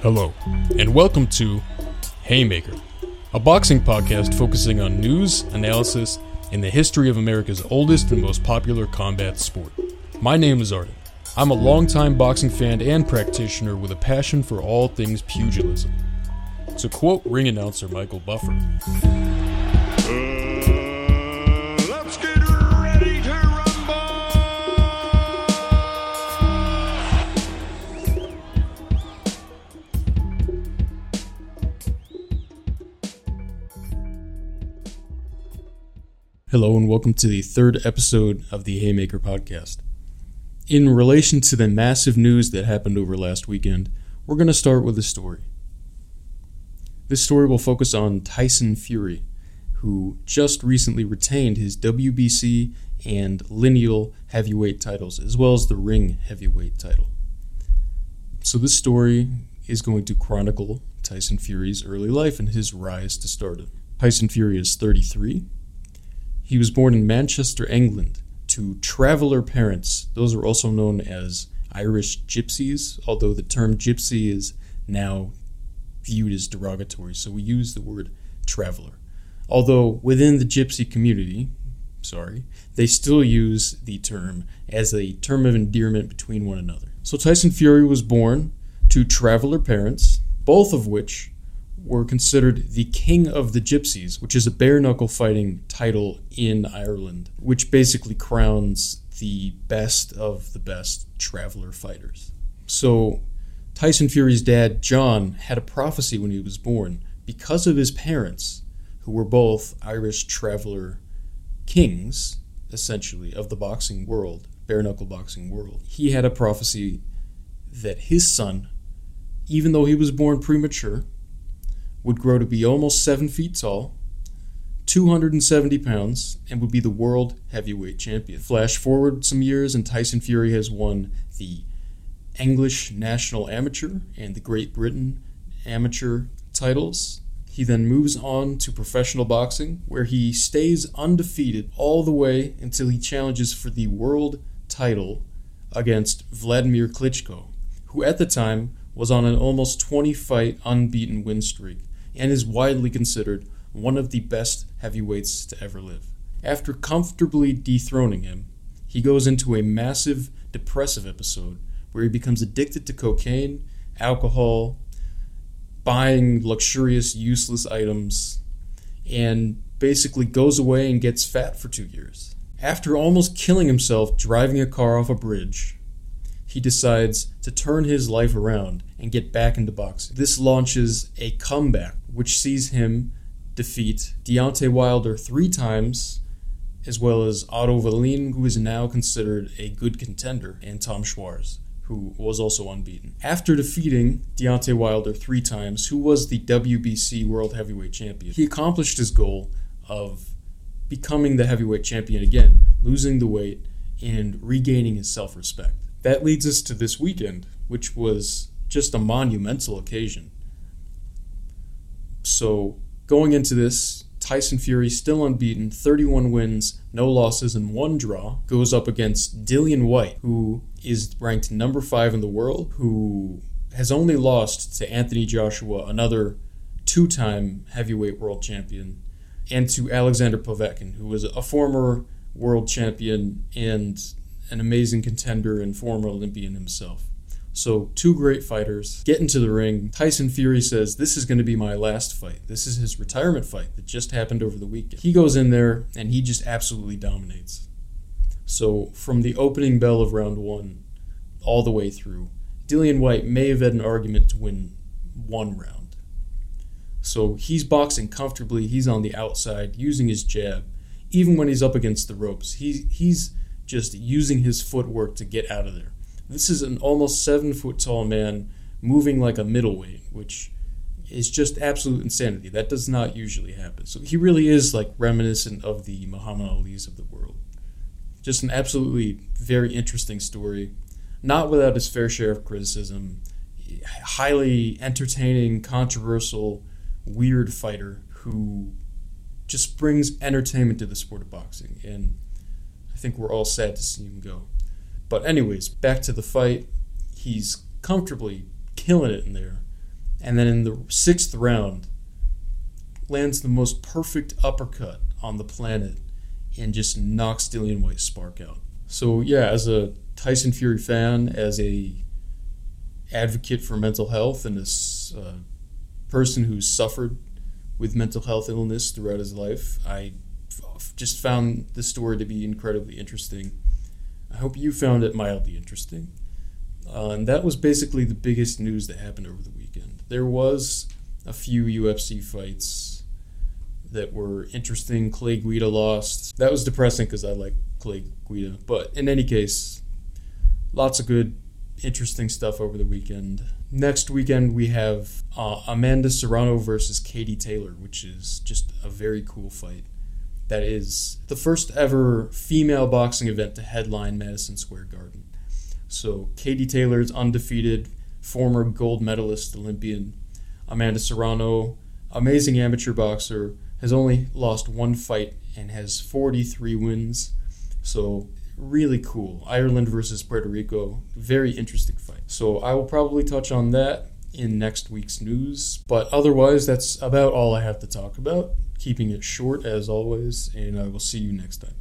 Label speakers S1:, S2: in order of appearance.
S1: Hello, and welcome to Haymaker, a boxing podcast focusing on news, analysis, and the history of America's oldest and most popular combat sport. My name is Ardean. I'm a longtime boxing fan and practitioner with a passion for all things pugilism. To quote ring announcer Michael Buffer, Hello, and welcome to the third episode of the Haymaker podcast. In relation to the massive news that happened over last weekend, we're going to start with a story. This story will focus on Tyson Fury, who just recently retained his WBC and lineal heavyweight titles, as well as the ring heavyweight title. So, this story is going to chronicle Tyson Fury's early life and his rise to stardom. Tyson Fury is 33. He was born in Manchester, England, to traveler parents. Those are also known as Irish gypsies, although the term gypsy is now viewed as derogatory, so we use the word traveler. Although within the gypsy community, sorry, they still use the term as a term of endearment between one another. So Tyson Fury was born to traveler parents, both of which were considered the king of the gypsies, which is a bare knuckle fighting title in Ireland, which basically crowns the best of the best traveler fighters. So Tyson Fury's dad, John, had a prophecy when he was born because of his parents, who were both Irish traveler kings, essentially, of the boxing world, bare knuckle boxing world. He had a prophecy that his son, even though he was born premature, would grow to be almost seven feet tall, 270 pounds, and would be the world heavyweight champion. Flash forward some years, and Tyson Fury has won the English National Amateur and the Great Britain Amateur titles. He then moves on to professional boxing, where he stays undefeated all the way until he challenges for the world title against Vladimir Klitschko, who at the time was on an almost 20 fight unbeaten win streak and is widely considered one of the best heavyweights to ever live. After comfortably dethroning him, he goes into a massive depressive episode where he becomes addicted to cocaine, alcohol, buying luxurious, useless items, and basically goes away and gets fat for two years. After almost killing himself driving a car off a bridge, he decides to turn his life around and get back into boxing. This launches a comeback, which sees him defeat Deontay Wilder three times, as well as Otto Wallin, who is now considered a good contender, and Tom Schwarz, who was also unbeaten. After defeating Deontay Wilder three times, who was the WBC World Heavyweight Champion, he accomplished his goal of becoming the heavyweight champion again, losing the weight, and regaining his self respect. That leads us to this weekend, which was just a monumental occasion. So, going into this, Tyson Fury, still unbeaten, 31 wins, no losses, and one draw, goes up against Dillian Whyte, who is ranked number five in the world, who has only lost to Anthony Joshua, another two time heavyweight world champion, and to Alexander Povetkin, who was a former world champion and an amazing contender and former Olympian himself. So, two great fighters get into the ring. Tyson Fury says, This is going to be my last fight. This is his retirement fight that just happened over the weekend. He goes in there and he just absolutely dominates. So, from the opening bell of round one all the way through, Dillian Whyte may have had an argument to win one round. So, he's boxing comfortably. He's on the outside using his jab. Even when he's up against the ropes, he, he's just using his footwork to get out of there. This is an almost seven foot tall man moving like a middleweight, which is just absolute insanity. That does not usually happen. So he really is like reminiscent of the Muhammad Ali's of the world. Just an absolutely very interesting story, not without his fair share of criticism. Highly entertaining, controversial, weird fighter who just brings entertainment to the sport of boxing. And I think we're all sad to see him go. But anyways, back to the fight. He's comfortably killing it in there. And then in the sixth round, lands the most perfect uppercut on the planet and just knocks Dillian Whyte spark out. So yeah, as a Tyson Fury fan, as a advocate for mental health, and a uh, person who's suffered with mental health illness throughout his life, I just found the story to be incredibly interesting. I hope you found it mildly interesting. Uh, and that was basically the biggest news that happened over the weekend. There was a few UFC fights that were interesting. Clay Guida lost. That was depressing because I like Clay Guida. But in any case, lots of good, interesting stuff over the weekend. Next weekend, we have uh, Amanda Serrano versus Katie Taylor, which is just a very cool fight. That is the first ever female boxing event to headline Madison Square Garden. So, Katie Taylor's undefeated, former gold medalist Olympian. Amanda Serrano, amazing amateur boxer, has only lost one fight and has 43 wins. So, really cool. Ireland versus Puerto Rico, very interesting fight. So, I will probably touch on that in next week's news. But otherwise, that's about all I have to talk about. Keeping it short as always, and I will see you next time.